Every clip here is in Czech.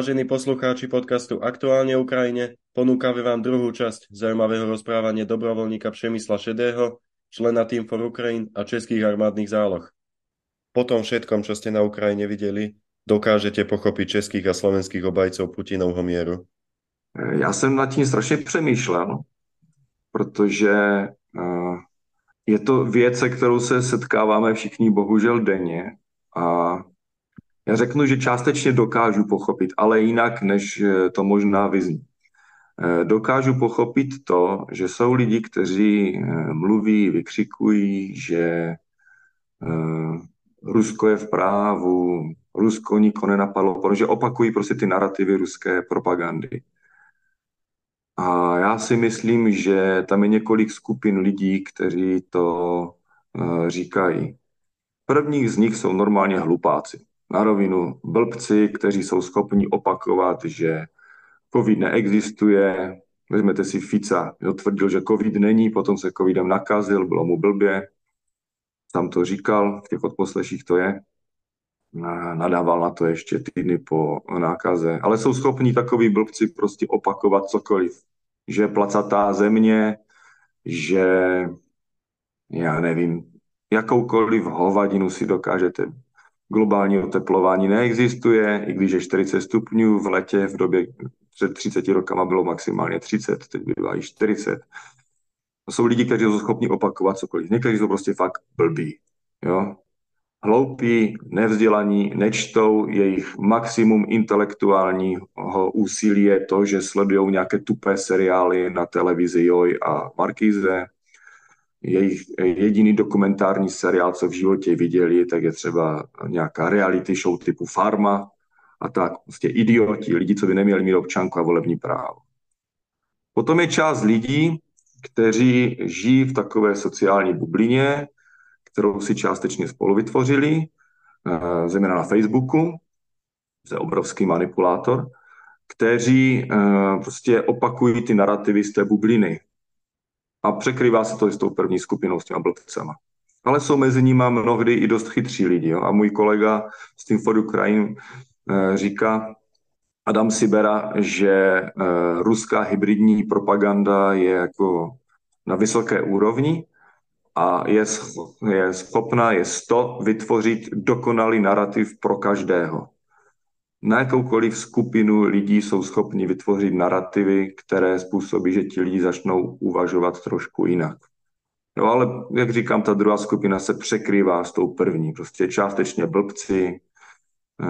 Vážení poslucháči podcastu Aktuálne Ukrajine, ponúkame vám druhú časť zaujímavého rozprávania dobrovoľníka Přemysla Šedého, člena Team for Ukraine a českých armádnych záloh. Po tom všetkom, čo ste na Ukrajine videli, dokážete pochopiť českých a slovenských obajcov Putinovho mieru? Já jsem nad tím strašně přemýšlel, protože uh, je to věc, se kterou se setkáváme všichni bohužel denně a řeknu, že částečně dokážu pochopit, ale jinak, než eh, to možná vyzní. Eh, dokážu pochopit to, že jsou lidi, kteří eh, mluví, vykřikují, že Rusko je v právu, Rusko nikoho nenapadlo, protože opakují prostě ty narrativy ruské propagandy. A já si myslím, že tam je několik skupin lidí, kteří to říkají. První z nich jsou normálně hlupáci na rovinu blbci, kteří jsou schopni opakovat, že COVID neexistuje. Vezmete si Fica, tvrdil, že COVID není, potom se COVIDem nakazil, bylo mu blbě. Tam to říkal, v těch odposleších to je. Nadával na to ještě týdny po nákaze. Ale jsou schopni takový blbci prostě opakovat cokoliv. Že placatá země, že já nevím, jakoukoliv hovadinu si dokážete globální oteplování neexistuje, i když je 40 stupňů v letě, v době před 30 rokama bylo maximálně 30, teď bývá i 40. To jsou lidi, kteří jsou schopni opakovat cokoliv. Někteří jsou prostě fakt blbí. Jo? Hloupí, nevzdělaní, nečtou, jejich maximum intelektuálního úsilí je to, že sledují nějaké tupé seriály na televizi Joj a Markíze, jejich jediný dokumentární seriál, co v životě viděli, tak je třeba nějaká reality show typu Farma a tak. Prostě idioti, lidi, co by neměli mít občanku a volební právo. Potom je část lidí, kteří žijí v takové sociální bublině, kterou si částečně spolu vytvořili, eh, zejména na Facebooku, to je obrovský manipulátor, kteří eh, prostě opakují ty narrativy z té bubliny a překrývá se to i s tou první skupinou, s těma blbcema. Ale jsou mezi nimi mnohdy i dost chytří lidi. Jo? A můj kolega z Team for Ukraine eh, říká, Adam Sibera, že eh, ruská hybridní propaganda je jako na vysoké úrovni a je, je schopná, je to vytvořit dokonalý narrativ pro každého na jakoukoliv skupinu lidí jsou schopni vytvořit narrativy, které způsobí, že ti lidi začnou uvažovat trošku jinak. No ale, jak říkám, ta druhá skupina se překrývá s tou první. Prostě částečně blbci eh,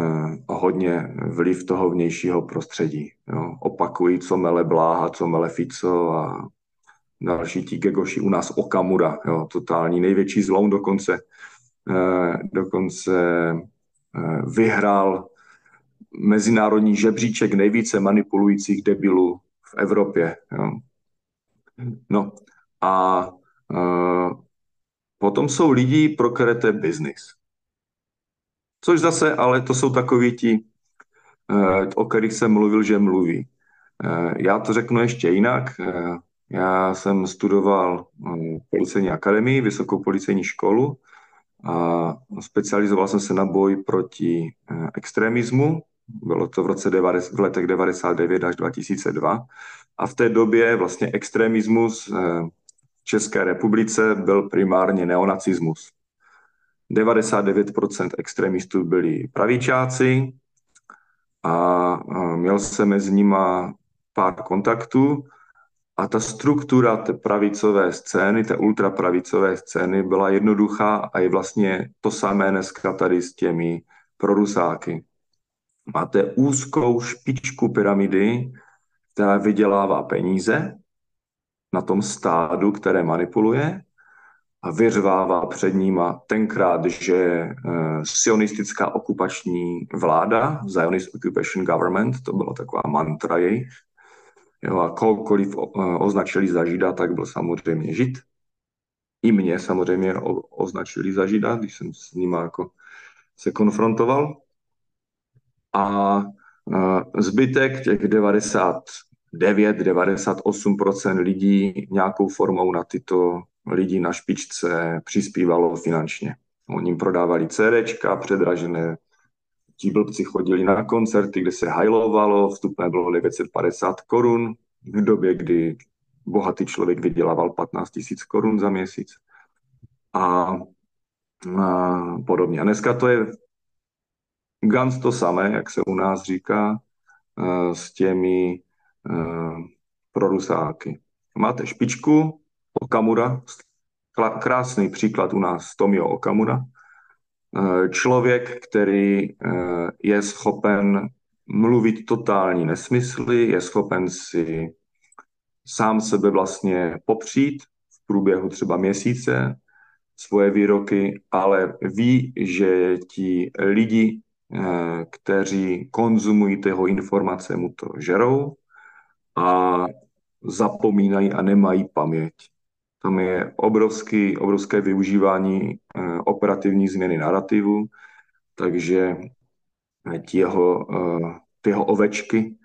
a hodně vliv toho vnějšího prostředí. Jo. Opakují, co mele Bláha, co mele Fico a další ti gegoši u nás Okamura, jo, totální největší zlom dokonce, eh, dokonce eh, vyhrál mezinárodní žebříček nejvíce manipulujících debilů v Evropě. Jo. No a uh, potom jsou lidi, pro které to je business. Což zase, ale to jsou takoví ti, uh, o kterých jsem mluvil, že mluví. Uh, já to řeknu ještě jinak. Uh, já jsem studoval uh, policejní akademii, vysokou policejní školu a specializoval jsem se na boj proti uh, extremismu bylo to v, roce 90, v letech 99 až 2002. A v té době vlastně extremismus eh, v České republice byl primárně neonacismus. 99% extremistů byli pravičáci a měl jsem mezi nimi pár kontaktů a ta struktura té pravicové scény, té ultrapravicové scény byla jednoduchá a je vlastně to samé dneska tady s těmi prorusáky. Máte úzkou špičku pyramidy, která vydělává peníze na tom stádu, které manipuluje a vyřvává před nima tenkrát, že eh, sionistická okupační vláda, Zionist Occupation Government, to byla taková mantra jejich, jo, a kohokoliv eh, označili za žida, tak byl samozřejmě žid. I mě samozřejmě označili za žida, když jsem s nimi jako se konfrontoval a zbytek těch 99-98% lidí nějakou formou na tyto lidi na špičce přispívalo finančně. Oni prodávali CDčka předražené, ti blbci chodili na koncerty, kde se hajlovalo, vstupné bylo 950 korun, v době, kdy bohatý člověk vydělával 15 tisíc korun za měsíc a, a podobně. A dneska to je ganz to samé, jak se u nás říká, e, s těmi e, prorusáky. Máte špičku, Okamura, krásný příklad u nás Tomio Okamura, e, člověk, který je schopen mluvit totální nesmysly, je schopen si sám sebe vlastně popřít v průběhu třeba měsíce svoje výroky, ale ví, že ti lidi, eh, kteří konzumují jeho informace, mu to žerou a zapomínají a nemají paměť. Tam je obrovský, obrovské využívání eh, operativní změny narrativu, takže eh, ty jeho ovečky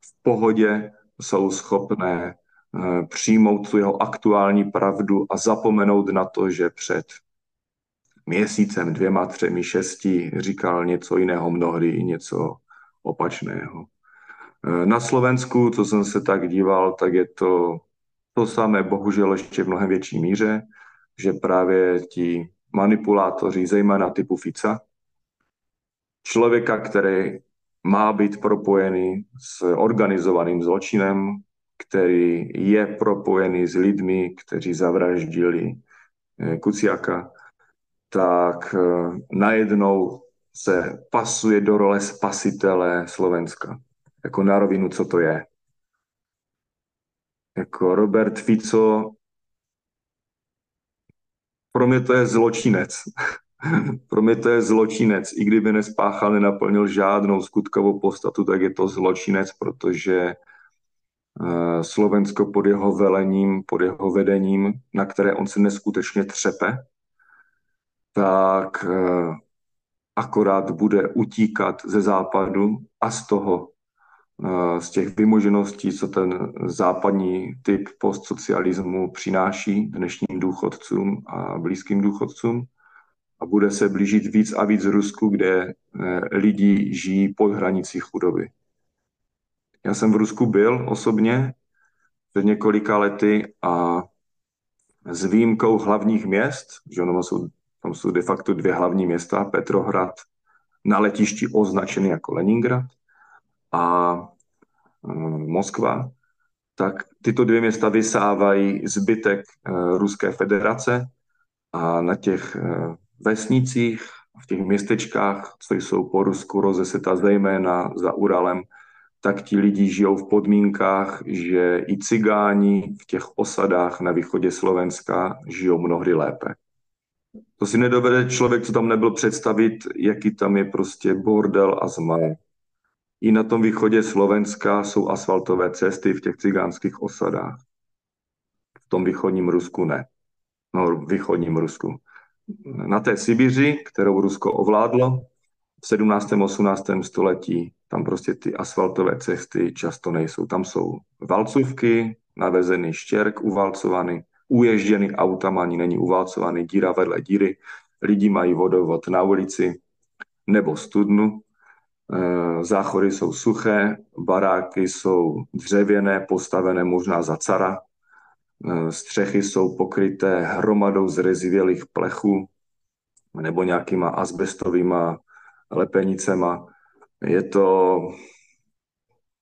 v pohodě jsou schopné eh, přijmout tu jeho aktuální pravdu a zapomenout na to, že před měsícem, dvěma, třemi, šesti říkal něco jiného, mnohdy i něco opačného. Eh, na Slovensku, co jsem se tak díval, tak je to to samé, bohužel ještě v mnohem větší míře, že právě ti manipulátoři, zejména typu Fica, člověka, který má být propojený s organizovaným zločinem, který je propojený s lidmi, kteří zavraždili eh, Kuciaka, tak eh, najednou se pasuje do role spasitele Slovenska. Jako na rovinu, co to je. Jako Robert Fico, pro mě to je zločinec. Pro mě to je zločinec. I kdyby nespáchal, nenaplnil žádnou skutkovou postatu, tak je to zločinec, protože eh, Slovensko pod jeho velením, pod jeho vedením, na které on se neskutečně třepe, tak eh, akorát bude utíkat ze západu a z toho, eh, z těch vymožeností, co ten západní typ postsocialismu přináší dnešním důchodcům a blízkým důchodcům a bude se blížit víc a víc Rusku, kde eh, lidi žijí pod hranicí chudoby. Já jsem v Rusku byl osobně před několika lety a s výjimkou hlavních měst, že ono jsou, tam jsou de facto dvě hlavní města, Petrohrad na letišti označený jako Leningrad a e, Moskva, tak tyto dvě města vysávají zbytek e, Ruské federace a na těch e, vesnicích, v těch městečkách, co jsou po Rusku rozeseta zejména za Uralem, tak ti lidi žijou v podmínkách, že i cigáni v těch osadách na východě Slovenska žijou mnohdy lépe. To si nedovede člověk, co tam nebyl představit, jaký tam je prostě bordel a zmar. I na tom východě Slovenska jsou asfaltové cesty v těch cigánských osadách. V tom východním Rusku ne. No, východním Rusku na té Sibiři, kterou Rusko ovládlo v 17. 18. století, tam prostě ty asfaltové cesty často nejsou. Tam jsou valcovky, navezený štěrk uvalcovaný, uježděný autama ani není uvalcovaný, díra vedle díry, lidi mají vodovod na ulici nebo studnu, e, záchody jsou suché, baráky jsou dřevěné, postavené možná za cara, Eh, střechy jsou pokryté hromadou zrezivělých plechů nebo nějakýma asbestovýma lepenicema. Je to,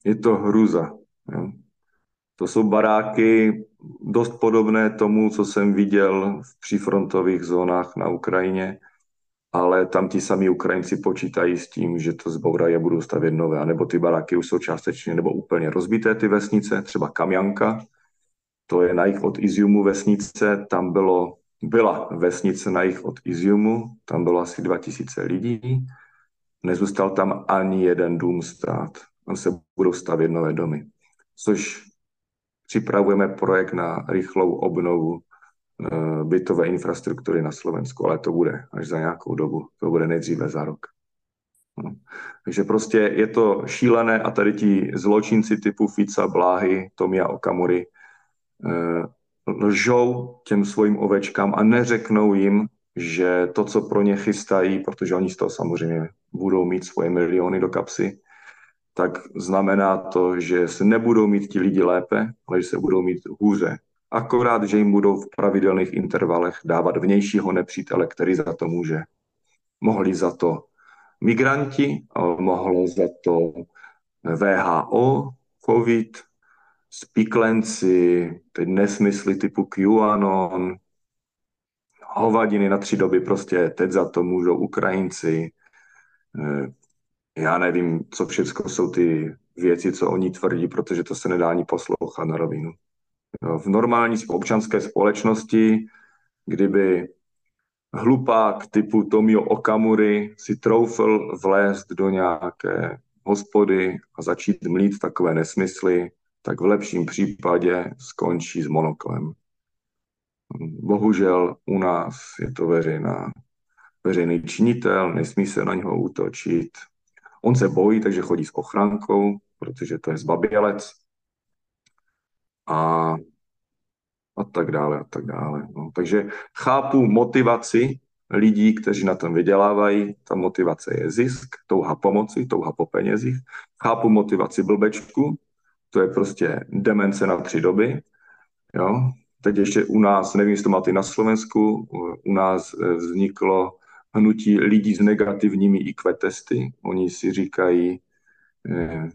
je to hruza. To jsou baráky dost podobné tomu, co jsem viděl v přífrontových zónách na Ukrajině, ale tam ti sami Ukrajinci počítají s tím, že to zbourají a budou stavět nové, anebo ty baráky už jsou částečně nebo úplně rozbité ty vesnice, třeba Kamjanka, to je na jich od Iziumu vesnice, tam bylo, byla vesnice na jich od Iziumu, tam bylo asi 2000 lidí, nezůstal tam ani jeden dům stát, tam se budou stavět nové domy, což připravujeme projekt na rychlou obnovu eh, bytové infrastruktury na Slovensku, ale to bude až za nějakou dobu, to bude nejdříve za rok. No. Takže prostě je to šílené a tady ti zločinci typu Fica, Bláhy, Tomia Okamury Eh, lžou těm svým ovečkám a neřeknou jim, že to, co pro ně chystají, protože oni z toho samozřejmě budou mít svoje miliony do kapsy, tak znamená to, že se nebudou mít ti lidi lépe, ale že se budou mít hůře. Akorát, že jim budou v pravidelných intervalech dávat vnějšího nepřítele, který za to může. Mohli za to migranti, mohlo za to VHO, COVID, spiklenci, teď nesmysly typu QAnon, hovadiny na tři doby, prostě teď za to můžou Ukrajinci. Já nevím, co všechno jsou ty věci, co oni tvrdí, protože to se nedá ani poslouchat na rovinu. V normální občanské společnosti, kdyby hlupák typu Tomio Okamury si troufl vlézt do nějaké hospody a začít mlít takové nesmysly, tak v lepším případě skončí s monoklem. Bohužel u nás je to veřejná, veřejný činitel, nesmí se na něho útočit. On se bojí, takže chodí s ochrankou, protože to je zbabělec. A, a tak dále, a tak dále. No, takže chápu motivaci lidí, kteří na tom vydělávají. Ta motivace je zisk, touha pomoci, touha po penězích. Chápu motivaci blbečku, to je prostě demence na tři doby. Jo? Teď ještě u nás, nevím, jestli to máte na Slovensku, u nás eh, vzniklo hnutí lidí s negativními IQ testy. Oni si říkají eh,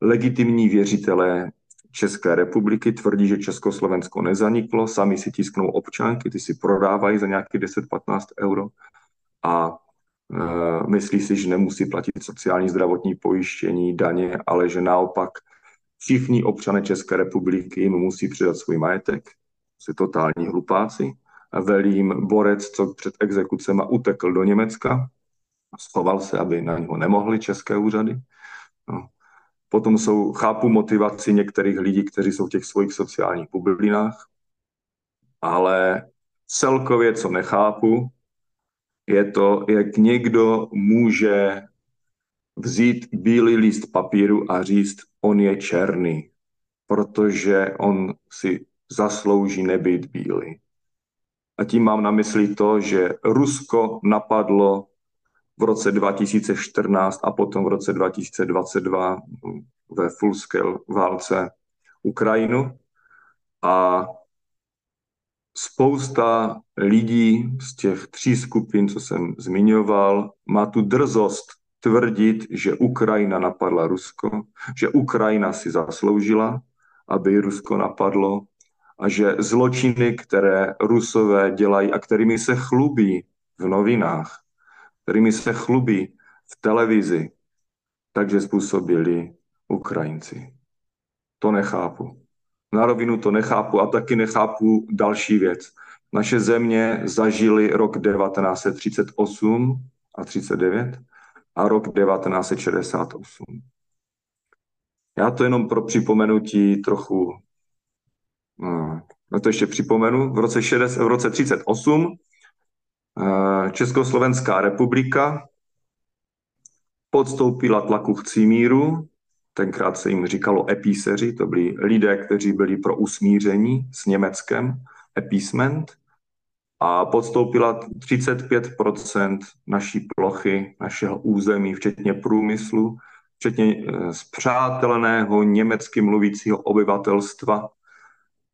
legitimní věřitelé České republiky tvrdí, že Československo nezaniklo, sami si tisknou občanky, ty si prodávají za nějaký 10-15 euro a e, myslí si, že nemusí platit sociální zdravotní pojištění, daně, ale že naopak všichni občané České republiky jim musí přidat svůj majetek. Jsi totální hlupáci. A velí jim borec, co před exekucema utekl do Německa, schoval se, aby na něho nemohli české úřady. No. Potom jsou, chápu motivaci některých lidí, kteří jsou v těch svých sociálních bublinách, ale celkově, co nechápu, je to, jak někdo může vzít bílý list papíru a říct, on je černý, protože on si zaslouží nebýt bílý. A tím mám na mysli to, že Rusko napadlo v roce 2014 a potom v roce 2022 ve full-scale válce Ukrajinu. A spousta lidí z těch tří skupin, co jsem zmiňoval, má tu drzost tvrdit, že Ukrajina napadla Rusko, že Ukrajina si zasloužila, aby Rusko napadlo a že zločiny, které Rusové dělají a kterými se chlubí v novinách, kterými se chlubí v televizi, takže způsobili Ukrajinci. To nechápu. Na rovinu to nechápu a taky nechápu další věc. Naše země zažili rok 1938 a 39 a rok 1968. Já to jenom pro připomenutí trochu, no to ještě připomenu, v roce, 60, v roce 38 Eh, Československá republika podstoupila tlaku k Cimíru, tenkrát se jim říkalo epíseři, to byli lidé, kteří byli pro usmíření s Německem, epísment, a podstoupila 35% naší plochy, našeho území, včetně průmyslu, včetně zpřáteleného eh, německy mluvícího obyvatelstva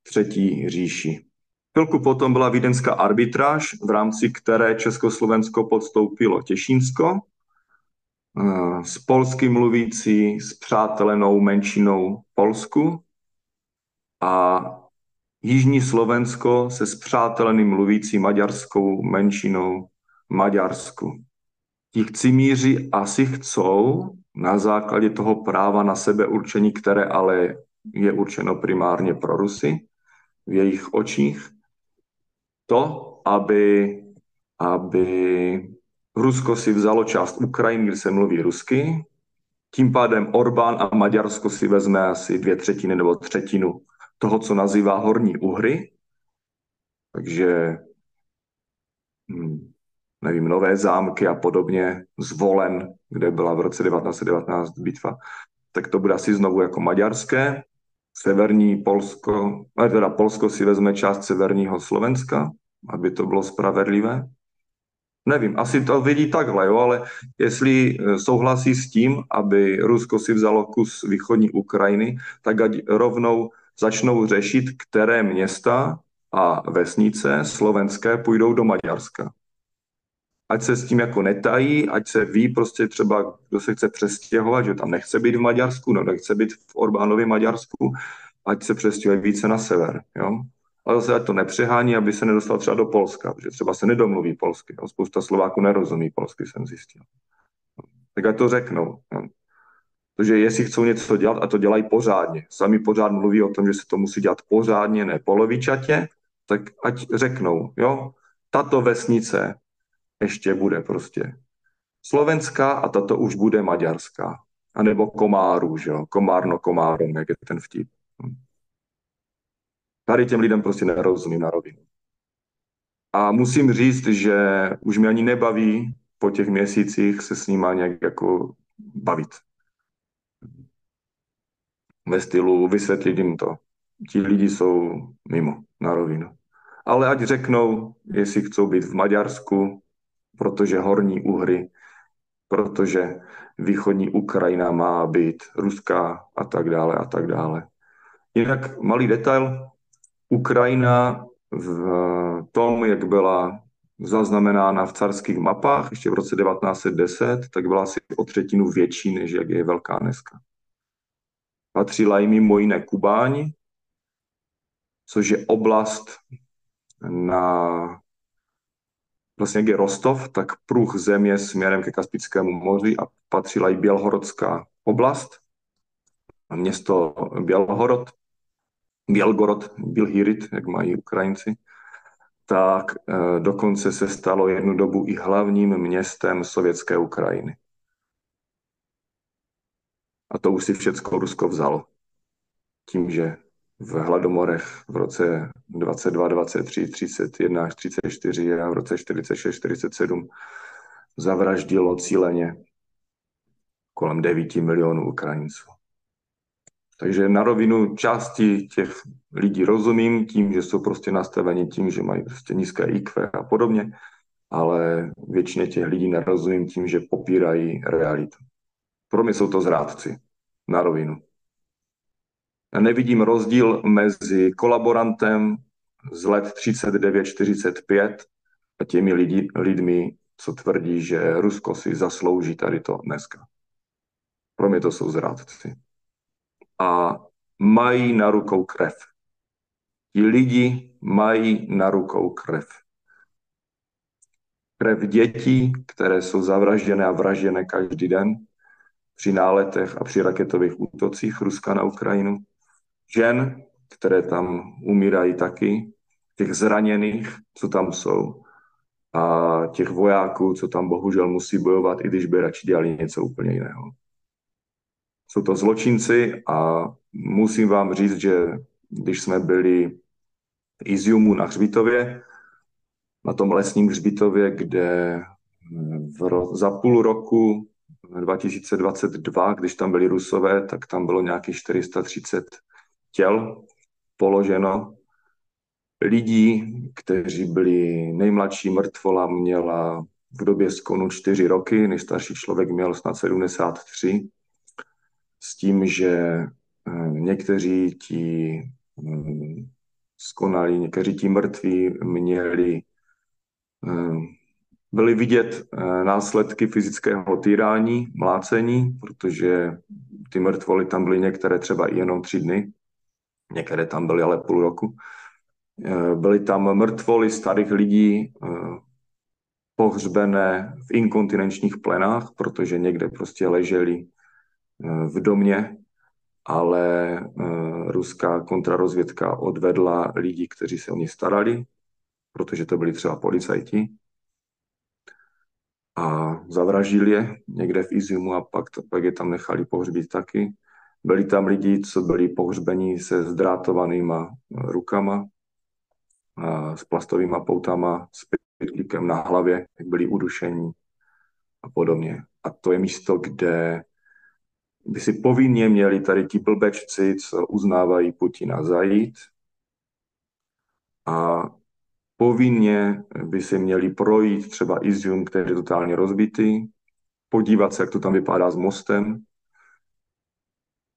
třetí říši. Chvilku potom byla vídeňská arbitráž, v rámci které Československo podstoupilo Těšínsko eh, s polským mluvící, s přátelenou menšinou Polsku a Jižní Slovensko se spřáteleným mluvící maďarskou menšinou Maďarsku. Ti cimíři asi chcou na základě toho práva na sebe určení, které ale je určeno primárně pro Rusy v jejich očích, to, aby, aby Rusko si vzalo část Ukrajiny, kde se mluví rusky, tím pádem Orbán a Maďarsko si vezme asi dvě třetiny nebo třetinu toho, co nazývá Horní Uhry. Takže hm, nevím, nové zámky a podobně, zvolen, kde byla v roce 1919 bitva, tak to bude asi znovu jako maďarské severní Polsko, ale teda Polsko si vezme část severního Slovenska, aby to bylo spravedlivé. Nevím, asi to vidí takhle, jo, ale jestli eh, souhlasí s tím, aby Rusko si vzalo kus východní Ukrajiny, tak ať rovnou začnou řešit, které města a vesnice slovenské půjdou do Maďarska. Ať se s tím jako netají, ať se ví prostě třeba, kdo se chce přestěhovat, že tam nechce být v Maďarsku, no nechce být v Orbánově Maďarsku, ať se přestěhuje více na sever. Jo? ale zase ať to nepřehání, aby se nedostal třeba do Polska, protože třeba se nedomluví polsky. A spousta Slováků nerozumí polsky, jsem zjistil. Tak ať to řeknou. Jo. Protože jestli chcou něco dělat, a to dělají pořádně, sami pořád mluví o tom, že se to musí dělat pořádně, ne polovičatě, tak ať řeknou, jo, tato vesnice ještě bude prostě slovenská a tato už bude maďarská. A nebo komáru, že jo, komárno komárom, jak je ten vtip. Tady těm lidem prostě nerozumím na rovinu. A musím říct, že už mě ani nebaví po těch měsících se s nima nějak jako bavit. Ve stylu vysvětlit jim to. Ti lidi jsou mimo na rovinu. Ale ať řeknou, jestli chcou být v Maďarsku, protože horní Uhry, protože východní Ukrajina má být ruská a tak dále a tak dále. Jinak malý detail, Ukrajina v tom, jak byla zaznamenána v carských mapách ještě v roce 1910, tak byla asi o třetinu větší, než jak je velká dneska. Patřila jí mimo jiné Kubáň, což je oblast na vlastně jak je Rostov, tak pruh země směrem ke Kaspickému moři a patřila i Bělhorodská oblast, město Bělhorod, Bělgorod, Bilhirit, jak mají Ukrajinci, tak eh, dokonce se stalo jednu dobu i hlavním městem sovětské Ukrajiny. A to už si všecko Rusko vzalo. Tím, že v hladomorech v roce 22, 23, 31 až 34 a v roce 46, 47 zavraždilo cíleně kolem 9 milionů Ukrajinců. Takže na rovinu části těch lidí rozumím tím, že jsou prostě nastaveni tím, že mají prostě nízké IQ a podobně, ale většině těch lidí nerozumím tím, že popírají realitu. Pro mě jsou to zrádci. Na rovinu. Nevidím rozdíl mezi kolaborantem z let 39-45 a těmi lidi, lidmi, co tvrdí, že Rusko si zaslouží tady to dneska. Pro mě to jsou zrádci a mají na rukou krev. Ti lidi mají na rukou krev. Krev dětí, které jsou zavražděné a vražděné každý den při náletech a při raketových útocích Ruska na Ukrajinu. Žen, které tam umírají taky, těch zraněných, co tam jsou, a těch vojáků, co tam bohužel musí bojovat, i když by radši dělali něco úplně jiného. Jsou to zločinci a musím vám říct, že když jsme byli v Iziumu na hřbitově, na tom lesním hřbitově, kde v ro- za půl roku 2022, když tam byli Rusové, tak tam bylo nějakých 430 těl položeno. Lidí, kteří byli nejmladší mrtvola, měla v době skonu 4 roky, nejstarší člověk měl snad 73 s tím, že eh, někteří ti hm, skonali, někteří ti mrtví měli, eh, byly vidět eh, následky fyzického týrání, mlácení, protože ty mrtvoly tam byly některé třeba i jenom tři dny, některé tam byly ale půl roku. Byly tam mrtvoly starých lidí, pohřbené v inkontinenčních plenách, protože někde prostě leželi v domě, ale eh, ruská kontrarozvědka odvedla lidi, kteří se o ně starali, protože to byli třeba policajti a zavraždili je někde v Iziumu a pak, pak je tam nechali pohřbít taky. Byli tam lidi, co byli pohřbeni se zdrátovanýma rukama, s plastovými poutama, s pytlíkem na hlavě, jak byli udušení a podobně. A to je místo, kde by si povinně měli tady ti blbečci, co uznávají Putina, zajít a Povinně by se měli projít třeba Izium, který je totálně rozbitý, podívat se, jak to tam vypadá s mostem,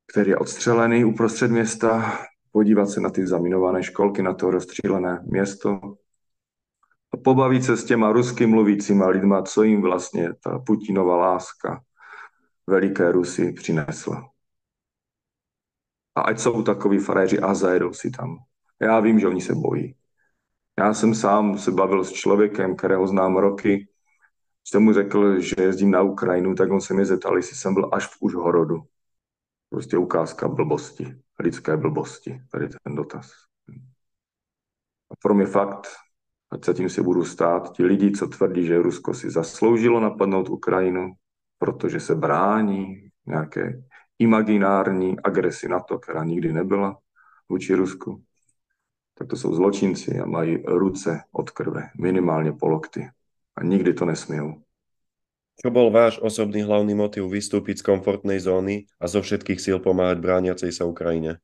který je odstřelený uprostřed města, podívat se na ty zaminované školky, na to rozstřílené město a pobavit se s těma rusky mluvícíma lidma, co jim vlastně ta Putinova láska veliké Rusy přinesla. A ať jsou takový faréři a zajedou si tam. Já vím, že oni se bojí. Já jsem sám se bavil s člověkem, kterého znám roky. Jsem mu řekl, že jezdím na Ukrajinu, tak on se mi zeptal, jestli jsem byl až v Užhorodu. Prostě ukázka blbosti, lidské blbosti, tady ten dotaz. A pro mě fakt, ať se tím si budu stát, ti lidi, co tvrdí, že Rusko si zasloužilo napadnout Ukrajinu, protože se brání nějaké imaginární agresi NATO, která nikdy nebyla vůči Rusku, tak to jsou zločinci a mají ruce od krve, minimálně polokty. A nikdy to nesmí. Čo bol váš osobný hlavný motiv vystúpiť z komfortnej zóny a zo všetkých síl pomáhať brániacej sa Ukrajine?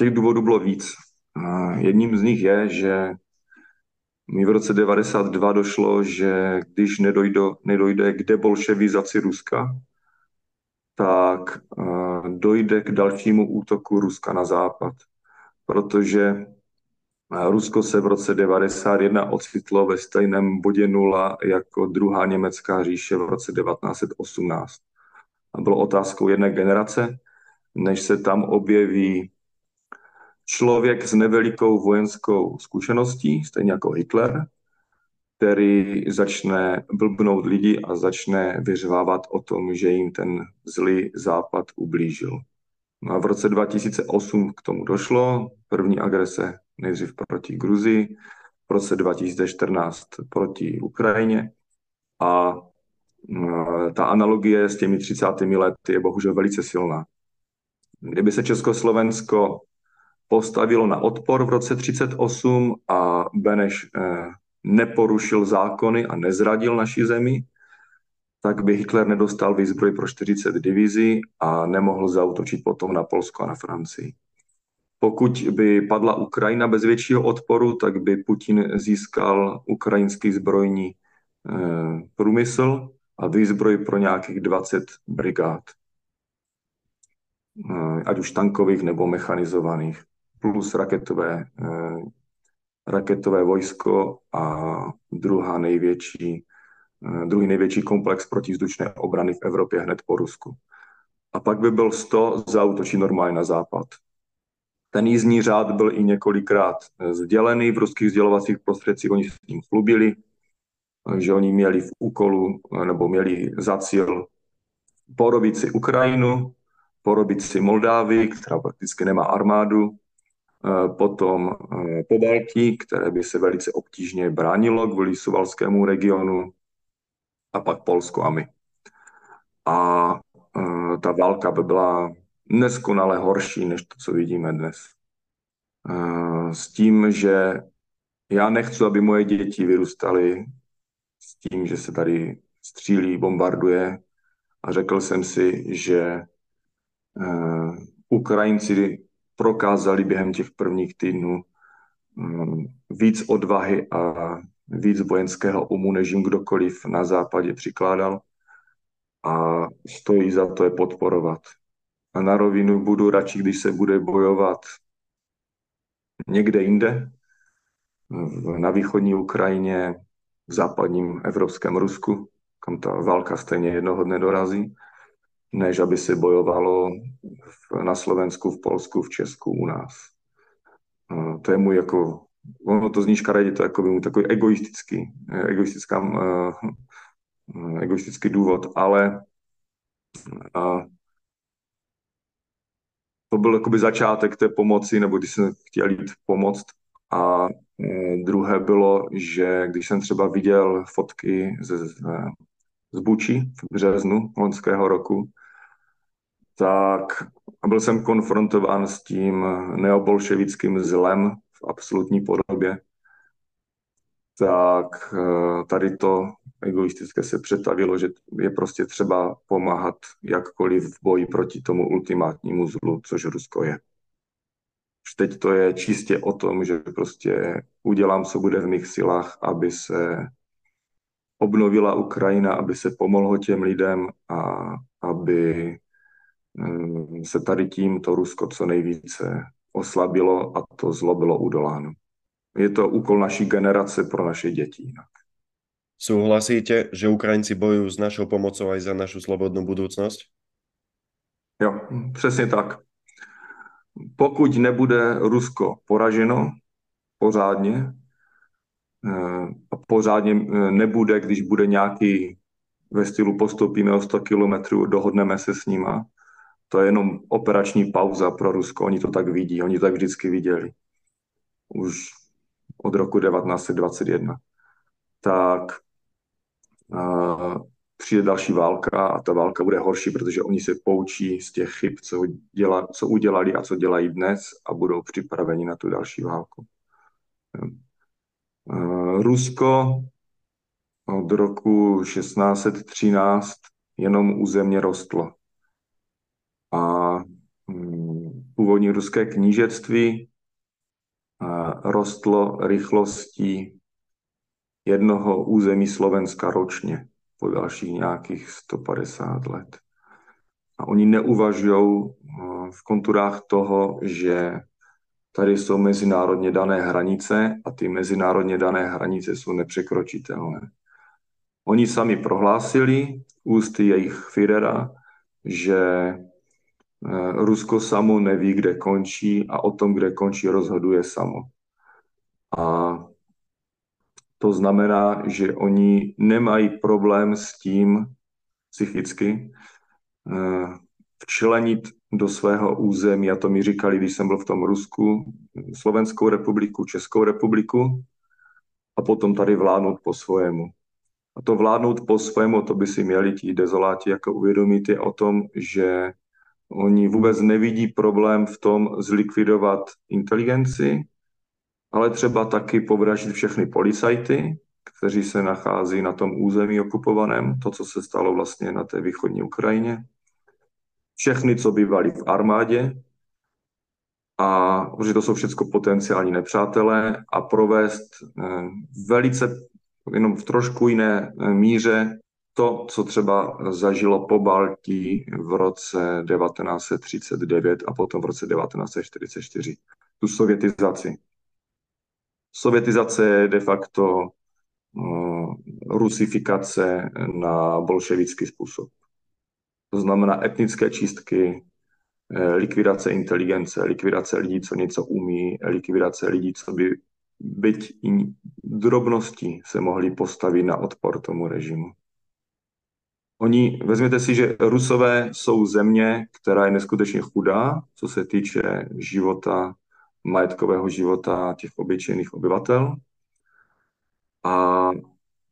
Těch důvodů bylo víc. A jedním z nich je, že mi v roce 92 došlo, že když nedojde, nedojde k debolševizaci Ruska, tak dojde k dalšímu útoku Ruska na západ. Protože Rusko se v roce 91 ocitlo ve stejném bodě nula jako druhá německá říše v roce 1918. A bylo otázkou jedné generace, než se tam objeví člověk s nevelikou vojenskou zkušeností, stejně jako Hitler, který začne blbnout lidi a začne vyřvávat o tom, že jim ten zlý západ ublížil. No a v roce 2008 k tomu došlo, první agrese nejdřív proti Gruzii, v roce 2014 proti Ukrajině a ta analogie s těmi 30. lety je bohužel velice silná. Kdyby se Československo postavilo na odpor v roce 38 a Beneš eh, neporušil zákony a nezradil naši zemi, tak by Hitler nedostal výzbroj pro 40 divizí a nemohl zautočit potom na Polsko a na Francii. Pokud by padla Ukrajina bez většího odporu, tak by Putin získal ukrajinský zbrojní eh, průmysl a výzbroj pro nějakých 20 brigád, eh, ať už tankových nebo mechanizovaných, plus raketové, eh, raketové vojsko a druhá největší, druhý největší komplex protivzdušné obrany v Evropě hned po Rusku. A pak by byl 100 zautočí normálně na západ. Ten jízdní řád byl i několikrát eh, sdělený v ruských sdělovacích prostředcích, oni s tím chlubili, eh, že oni měli v úkolu, eh, nebo měli za cíl porobit si Ukrajinu, porobit si Moldávii, která prakticky nemá armádu, potom po Baltí, které by se velice obtížně bránilo kvůli suvalskému regionu, a pak Polsko a my. A ta válka by byla neskonale horší, než to, co vidíme dnes. S tím, že já nechci, aby moje děti vyrůstaly s tím, že se tady střílí, bombarduje. A řekl jsem si, že Ukrajinci prokázali během těch prvních týdnů víc odvahy a víc vojenského umu, než jim kdokoliv na západě přikládal. A stojí za to je podporovat a na rovinu budu radši, když se bude bojovat někde jinde, na východní Ukrajině, v západním evropském Rusku, kam ta válka stejně jednoho dne dorazí, než aby se bojovalo na Slovensku, v Polsku, v Česku, u nás. To je můj jako, ono to zní škaredě, to jako můj takový egoistický, egoistická, egoistický důvod, ale to byl jakoby začátek té pomoci, nebo když jsem chtěl jít pomoct. A e, druhé bylo, že když jsem třeba viděl fotky z, z, z Buči v březnu loňského roku, tak byl jsem konfrontován s tím neobolševickým zlem absolutní podobě, tak e, tady to egoistické se přetavilo, že je prostě třeba pomáhat jakkoliv v boji proti tomu ultimátnímu zlu, což Rusko je. Už teď to je čistě o tom, že prostě udělám, co bude v mých silách, aby se obnovila Ukrajina, aby se pomohlo těm lidem a aby mm, se tady tím to Rusko co nejvíce oslabilo a to zlo bylo udoláno. Je to úkol naší generace pro naše děti jinak. Souhlasíte, že Ukrajinci bojují s našou pomocou aj za našu slobodnou budoucnost? Jo, přesně tak. Pokud nebude Rusko poraženo pořádně, eh, a pořádně eh, nebude, když bude nějaký ve stylu postoupíme o 100 kilometrů, dohodneme se s nima, to je jenom operační pauza pro Rusko, oni to tak vidí, oni to tak vždycky viděli. Už od roku 1921. Tak přijde další válka a ta válka bude horší, protože oni se poučí z těch chyb, co, děla, co udělali a co dělají dnes a budou připraveni na tu další válku. Rusko od roku 1613 jenom územně rostlo. A mm, původní ruské knížectví rostlo rychlostí jednoho území Slovenska ročně po dalších nějakých 150 let. A oni neuvažují v konturách toho, že tady jsou mezinárodně dané hranice a ty mezinárodně dané hranice jsou nepřekročitelné. Oni sami prohlásili ústy jejich Führera, že Rusko samo neví, kde končí a o tom, kde končí, rozhoduje samo. A to znamená, že oni nemají problém s tím psychicky eh, včlenit do svého území, a to mi říkali, když jsem byl v tom Rusku, Slovenskou republiku, Českou republiku, a potom tady vládnout po svojemu. A to vládnout po svému, to by si měli ti dezoláti jako uvědomit, je o tom, že oni vůbec nevidí problém v tom zlikvidovat inteligenci, ale třeba taky povraždit všechny policajty, kteří se nachází na tom území okupovaném, to, co se stalo vlastně na té východní Ukrajině. Všechny, co bývali v armádě, a že to jsou všechno potenciální nepřátelé a provést eh, velice jenom v trošku jiné eh, míře to, co třeba zažilo po Baltí v roce 1939 a potom v roce 1944, tu sovětizaci. Sovětizace je de facto uh, rusifikace na bolševický způsob. To znamená etnické čistky, eh, likvidace inteligence, likvidace lidí, co něco umí, likvidace lidí, co by byť i drobností se mohli postavit na odpor tomu režimu. Oni, vezměte si, že Rusové jsou země, která je neskutečně chudá, co se týče života, majetkového života těch obyčejných obyvatel. A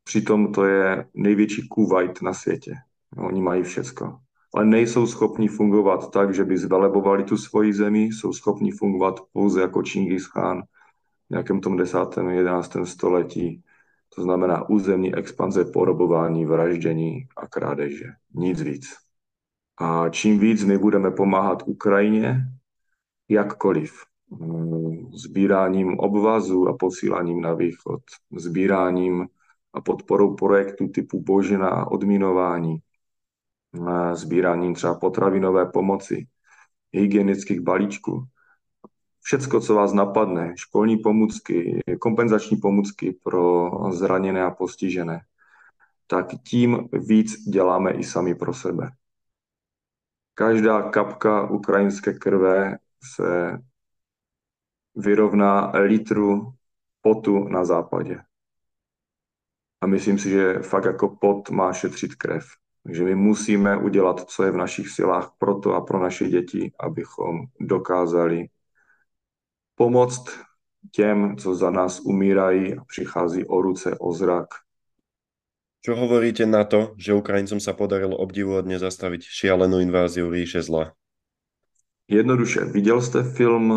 přitom to je největší Kuwait na světě. Oni mají všecko. Ale nejsou schopni fungovat tak, že by zvelebovali tu svoji zemi, jsou schopni fungovat pouze jako Čingis Khan, nějakém tom 10. 11. století. To znamená územní expanze, porobování, vraždění a krádeže. Nic víc. A čím víc my budeme pomáhat Ukrajině, jakkoliv, mm, sbíráním obvazu a posíláním na východ, sbíráním a podporou projektů typu Božina, odminování, sbíráním třeba potravinové pomoci, hygienických balíčků, všecko, co vás napadne, školní pomůcky, kompenzační pomůcky pro zraněné a postižené, tak tím víc děláme i sami pro sebe. Každá kapka ukrajinské krve se vyrovná litru potu na západě. A myslím si, že fakt jako pot má šetřit krev. Takže my musíme udělat, co je v našich silách pro to a pro naše děti, abychom dokázali pomoct těm, co za nás umírají a přichází o ruce, o zrak. Čo hovoríte na to, že Ukrajincom sa podarilo obdivuhodne zastaviť šialenú inváziu ríše zla? Jednoduše, viděl jste film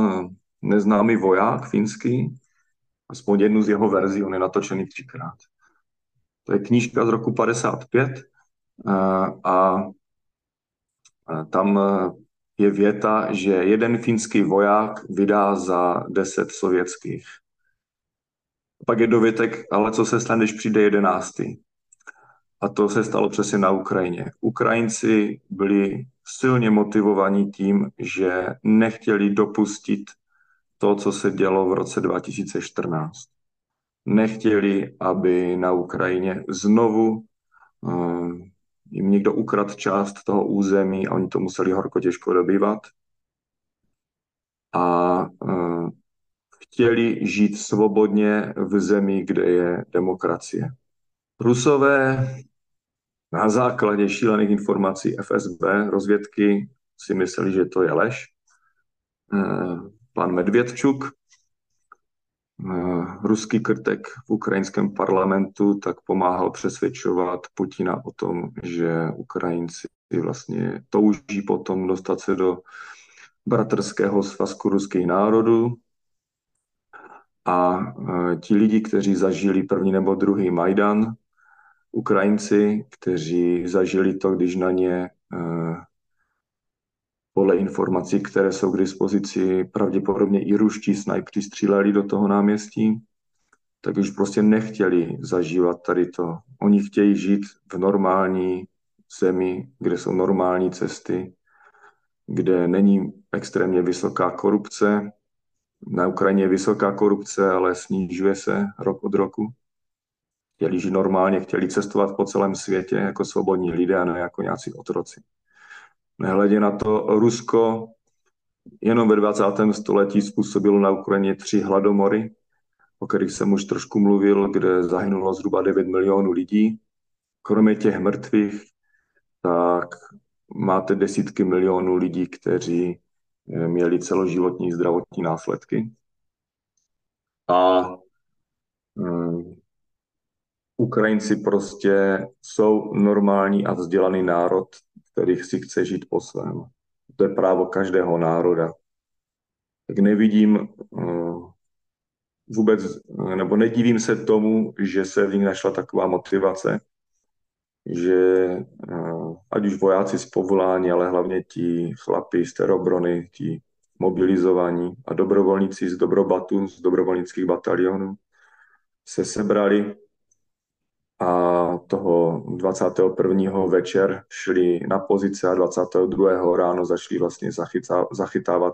Neznámý voják finský? Aspoň jednu z jeho verzí, on je natočený třikrát. To je knížka z roku 55 a tam je věta, že jeden finský voják vydá za deset sovětských. Pak je dovětek, ale co se stane, když přijde jedenáctý? A to se stalo přesně na Ukrajině. Ukrajinci byli silně motivovaní tím, že nechtěli dopustit to, co se dělo v roce 2014. Nechtěli, aby na Ukrajině znovu uh, jim někdo ukradl část toho území a oni to museli horko těžko dobývat. A uh, chtěli žít svobodně v zemi, kde je demokracie. Rusové na základě šílených informací FSB, rozvědky, si mysleli, že to je lež. Eh, pan Medvědčuk, ruský krtek v ukrajinském parlamentu, tak pomáhal přesvědčovat Putina o tom, že Ukrajinci vlastně touží potom dostat se do bratrského svazku ruských národů. A eh, ti lidi, kteří zažili první nebo druhý Majdan, Ukrajinci, kteří zažili to, když na ně eh, podle informací, které jsou k dispozici, pravděpodobně i ruští snajpři stříleli do toho náměstí, tak už prostě nechtěli zažívat tady to. Oni chtějí žít v normální zemi, kde jsou normální cesty, kde není extrémně vysoká korupce. Na Ukrajině je vysoká korupce, ale snižuje se rok od roku chtěli žít normálně, chtěli cestovat po celém světě jako svobodní lidé a ne jako nějací otroci. Nehledě na to, Rusko jenom ve 20. století způsobilo na Ukrajině tři hladomory, o kterých jsem už trošku mluvil, kde zahynulo zhruba 9 milionů lidí. Kromě těch mrtvých, tak máte desítky milionů lidí, kteří eh, měli celoživotní zdravotní následky. A hm, Ukrajinci prostě jsou normální a vzdělaný národ, který si chce žít po svém. To je právo každého národa. Tak nevidím uh, vůbec, nebo nedivím se tomu, že se v nich našla taková motivace, že uh, ať už vojáci z povolání, ale hlavně ti chlapi z terobrony, ti mobilizovaní a dobrovolníci z dobrobatu, z dobrovolnických batalionů se sebrali a toho 21. večer šli na pozice a 22. ráno začali vlastně zachytávat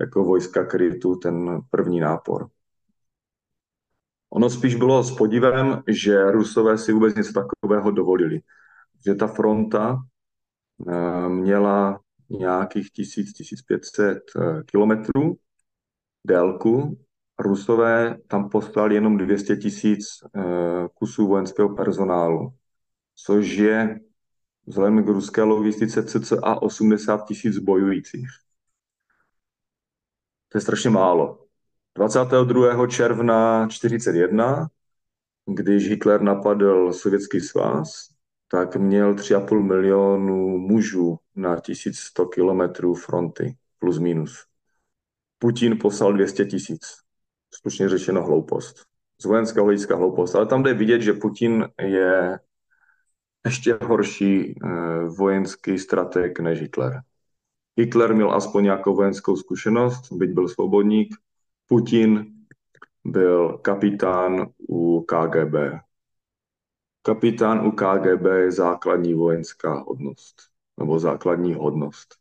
jako vojska krytu ten první nápor. Ono spíš bylo s podivem, že Rusové si vůbec něco takového dovolili. Že ta fronta eh, měla nějakých 1000-1500 eh, kilometrů délku Rusové tam poslali jenom 200 tisíc eh, kusů vojenského personálu, což je vzhledem k ruské logistice cca 80 tisíc bojujících. To je strašně málo. 22. června 1941, když Hitler napadl Sovětský svaz, tak měl 3,5 milionu mužů na 1100 kilometrů fronty, plus minus. Putin poslal 200 tisíc slušně řečeno hloupost. Z vojenského hlediska hloupost. Ale tam jde vidět, že Putin je ještě horší eh, vojenský strateg než Hitler. Hitler měl aspoň nějakou vojenskou zkušenost, byť byl svobodník. Putin byl kapitán u KGB. Kapitán u KGB je základní vojenská hodnost, nebo základní hodnost.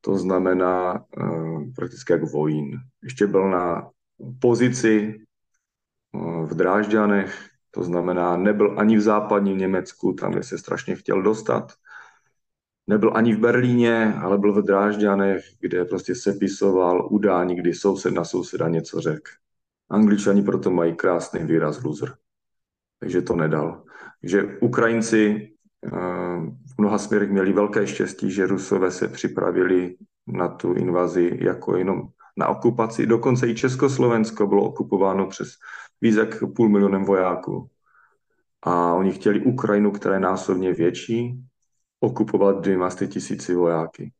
To znamená uh, prakticky jak vojín. Ještě byl na pozici eh, v Drážďanech, to znamená, nebyl ani v západním Německu, tam, kde se strašně chtěl dostat. Nebyl ani v Berlíně, ale byl v Drážďanech, kde prostě sepisoval udání, kdy soused na souseda něco řekl. Angličani proto mají krásný výraz loser. Takže to nedal. Takže Ukrajinci eh, v mnoha směrech měli velké štěstí, že Rusové se připravili na tu invazi jako jenom na okupaci. Dokonce i Československo bylo okupováno přes více jak půl milionem vojáků. A oni chtěli Ukrajinu, která je násobně větší, okupovat dvěma tisíci vojáky.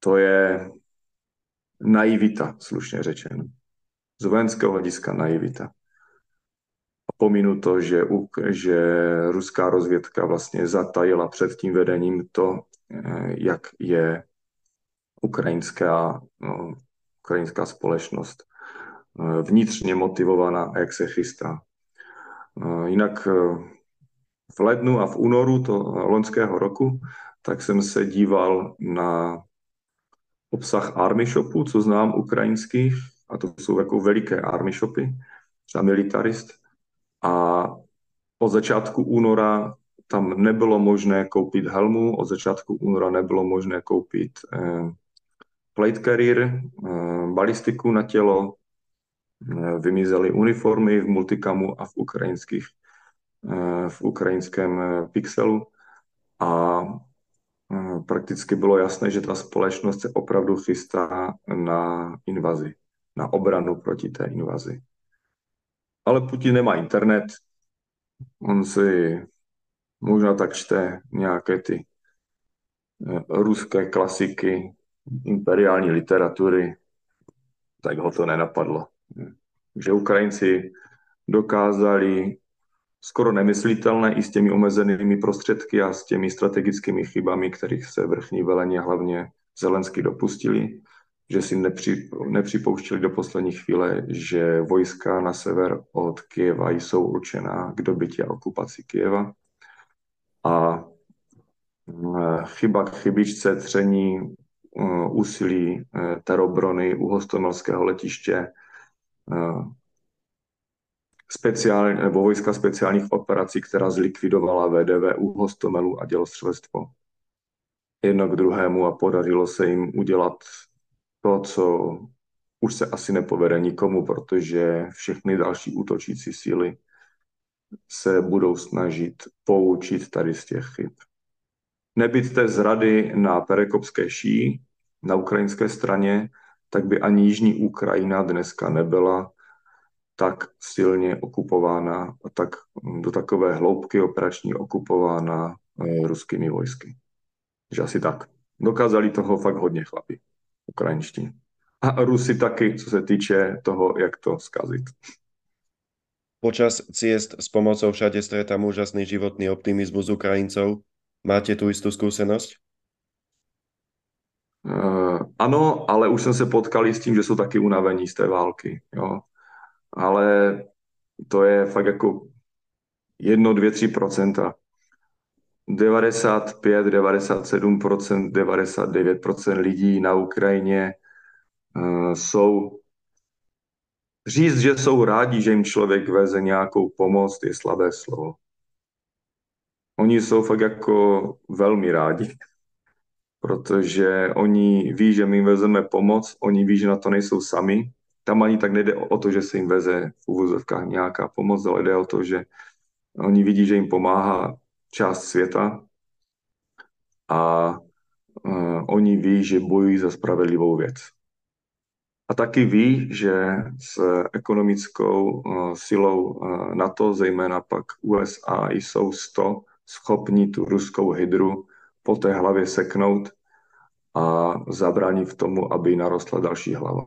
To je naivita, slušně řečeno. Z vojenského hlediska naivita. A pominu to, že, že ruská rozvědka vlastně zatajila před tím vedením to, eh, jak je ukrajinská, no, ukrajinská společnost eh, vnitřně motivovaná a jak se chystá. Eh, jinak v lednu a v únoru to loňského roku, tak jsem se díval na obsah army shopů, co znám ukrajinských, a to jsou jako veliké army shopy, třeba militarist. A od začátku února tam nebylo možné koupit helmu, od začátku února nebylo možné koupit eh, plate carrier, eh, balistiku na tělo, eh, vymizely uniformy v multikamu a v ukrajinských eh, v ukrajinském pixelu a prakticky bylo jasné, že ta společnost se opravdu chystá na invazi, na obranu proti té invazi. Ale Putin nemá internet, on si možná tak čte nějaké ty ruské klasiky, imperiální literatury, tak ho to nenapadlo. Že Ukrajinci dokázali skoro nemyslitelné i s těmi omezenými prostředky a s těmi strategickými chybami, kterých se vrchní velení hlavně Zelensky dopustili, že si nepři, nepřipouštěli do poslední chvíle, že vojska na sever od Kieva jsou určená k dobytí a okupaci Kieva. A mm, chyba k chybičce tření úsilí e, terobrony u hostomelského letiště e, speciál, nebo vojska speciálních operací, která zlikvidovala VDV u hostomelu a dělostřelectvo jedno k druhému a podařilo se jim udělat to, co už se asi nepovede nikomu, protože všechny další útočící síly se budou snažit poučit tady z těch chyb. Nebyt té zrady na Perekopské ší, na ukrajinské straně, tak by ani Jižní Ukrajina dneska nebyla tak silně okupována a tak do takové hloubky operační okupována eh, ruskými vojsky. Že asi tak. Dokázali toho fakt hodně chlapi ukrajinští. A Rusy taky, co se týče toho, jak to zkazit. Počas ciest s pomocou všade stretám úžasný životný optimizmus Ukrajincov. Máte tu istú skúsenosť? Uh, ano, ale už jsem se potkal s tím, že jsou taky unavení z té války. Jo. Ale to je fakt jako jedno, dvě, tři procenta. 95, 97%, 99% lidí na Ukrajině uh, jsou Říct, že jsou rádi, že jim člověk veze nějakou pomoc, je slabé slovo. Oni jsou fakt jako velmi rádi, protože oni ví, že my jim vezeme pomoc, oni ví, že na to nejsou sami. Tam ani tak nejde o to, že se jim veze v úvozovkách nějaká pomoc, ale jde o to, že oni vidí, že jim pomáhá část světa a uh, oni ví, že bojují za spravedlivou věc. A taky ví, že s ekonomickou uh, silou uh, NATO, zejména pak USA, jsou sto schopni tu ruskou hydru po té hlavě seknout a zabránit v tomu, aby narostla další hlava.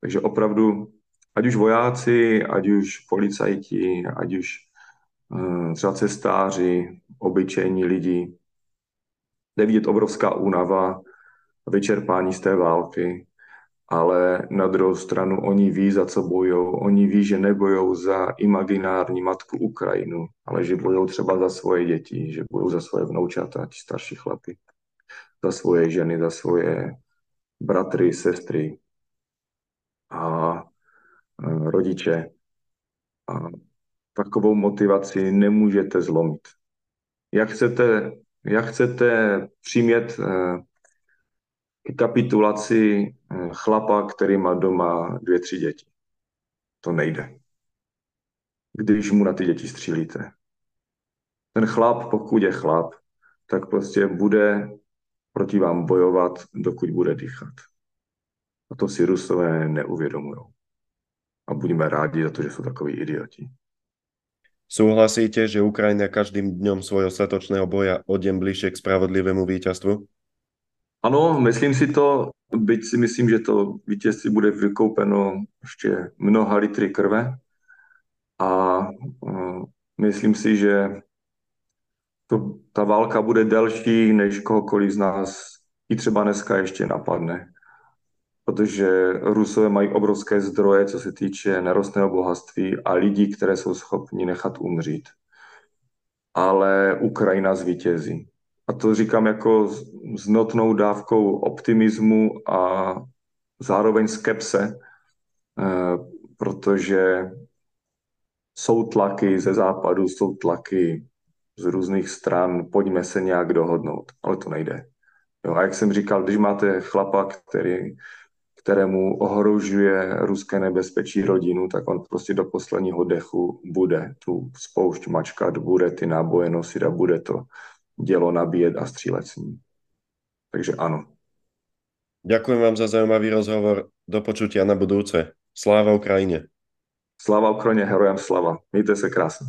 Takže opravdu, ať už vojáci, ať už policajti, ať už uh, třeba cestáři, obyčejní lidi, jde vidět obrovská únava, vyčerpání z té války, ale na druhou stranu oni ví, za co bojují. Oni ví, že nebojují za imaginární matku Ukrajinu, ale že bojují třeba za svoje děti, že bojují za svoje vnoučata, ti starší chlapy, za svoje ženy, za svoje bratry, sestry a rodiče. A takovou motivaci nemůžete zlomit. Jak chcete, jak chcete přimět k kapitulaci eh, chlapa, který má doma dvě, tři děti. To nejde. Když mu na ty děti střílíte. Ten chlap, pokud je chlap, tak prostě bude proti vám bojovat, dokud bude dýchat. A to si Rusové neuvědomují. A budeme rádi za to, že jsou takoví idioti. Súhlasíte, že Ukrajina každým dňom svojho statočného boja odem bližšie k spravodlivému víťazstvu? Ano, myslím si to, byť si myslím, že to vítězství bude vykoupeno ještě mnoha litry krve a uh, myslím si, že to, ta válka bude delší, než kohokoliv z nás i třeba dneska ještě napadne. Protože Rusové mají obrovské zdroje, co se týče nerostného bohatství a lidí, které jsou schopni nechat umřít. Ale Ukrajina zvítězí. A to říkám jako s notnou dávkou optimismu a zároveň skepse, eh, protože jsou tlaky ze západu, jsou tlaky z různých stran, pojďme se nějak dohodnout, ale to nejde. Jo, a jak jsem říkal, když máte chlapa, který, kterému ohrožuje ruské nebezpečí rodinu, tak on prostě do posledního dechu bude tu spoušť mačkat, bude ty náboje nosit a bude to dělo nabíjet a střílet s ním. Takže ano. Ďakujem vám za zaujímavý rozhovor. Do počutia na budúce. Sláva Ukrajine. Sláva Ukrajine, herojám slava. Mějte se krásně.